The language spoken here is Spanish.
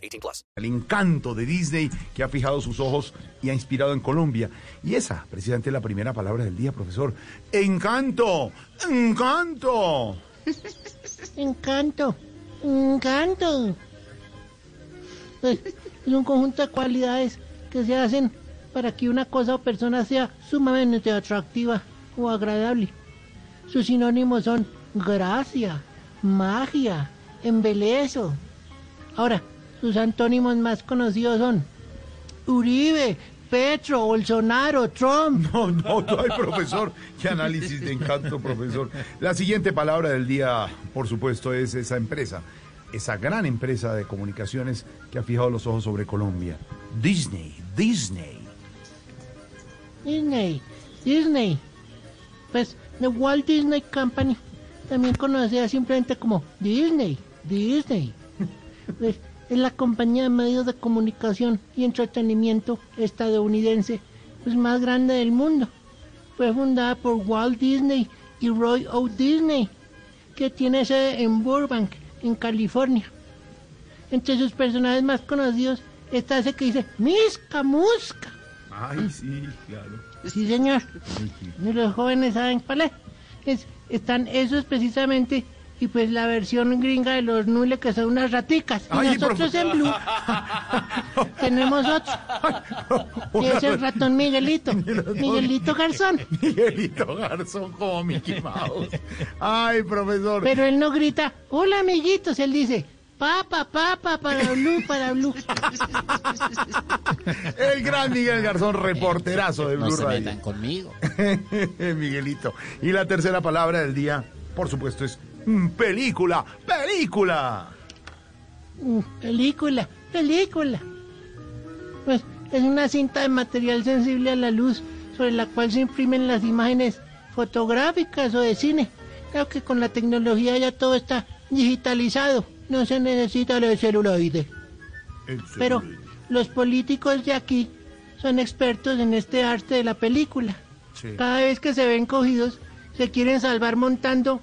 18 plus. El encanto de Disney que ha fijado sus ojos y ha inspirado en Colombia. Y esa, precisamente, es la primera palabra del día, profesor. ¡Encanto! ¡Encanto! Encanto, encanto. Pues, es un conjunto de cualidades que se hacen para que una cosa o persona sea sumamente atractiva o agradable. Sus sinónimos son gracia, magia, embelezo. Ahora, sus antónimos más conocidos son Uribe, Petro, Bolsonaro, Trump. No, no, no hay profesor. Qué análisis de encanto, profesor. La siguiente palabra del día, por supuesto, es esa empresa. Esa gran empresa de comunicaciones que ha fijado los ojos sobre Colombia. Disney, Disney. Disney, Disney. Pues The Walt Disney Company, también conocida simplemente como Disney, Disney. Pues, es la compañía de medios de comunicación y entretenimiento estadounidense pues, más grande del mundo. Fue fundada por Walt Disney y Roy O. Disney, que tiene sede en Burbank, en California. Entre sus personajes más conocidos está ese que dice Misca Musca. Ay, sí, claro. Sí, señor. Y los jóvenes saben cuál es. Es- Están esos precisamente y pues la versión gringa de los nules que son unas raticas. Y Ay, nosotros profe- en Blue tenemos otro. Y es el ratón Miguelito. Miguelito Garzón. Miguelito Garzón como Mickey Mouse. Ay, profesor. Pero él no grita, hola amiguitos, él dice, papa, papa, para Blue, para Blue. El gran Miguel Garzón, reporterazo de Blue No se Radio. metan conmigo. Miguelito. Y la tercera palabra del día, por supuesto, es película, película. Mm, Película, película. Pues es una cinta de material sensible a la luz sobre la cual se imprimen las imágenes fotográficas o de cine. Creo que con la tecnología ya todo está digitalizado. No se necesita el celuloide. Pero los políticos de aquí son expertos en este arte de la película. Sí. Cada vez que se ven cogidos, se quieren salvar montando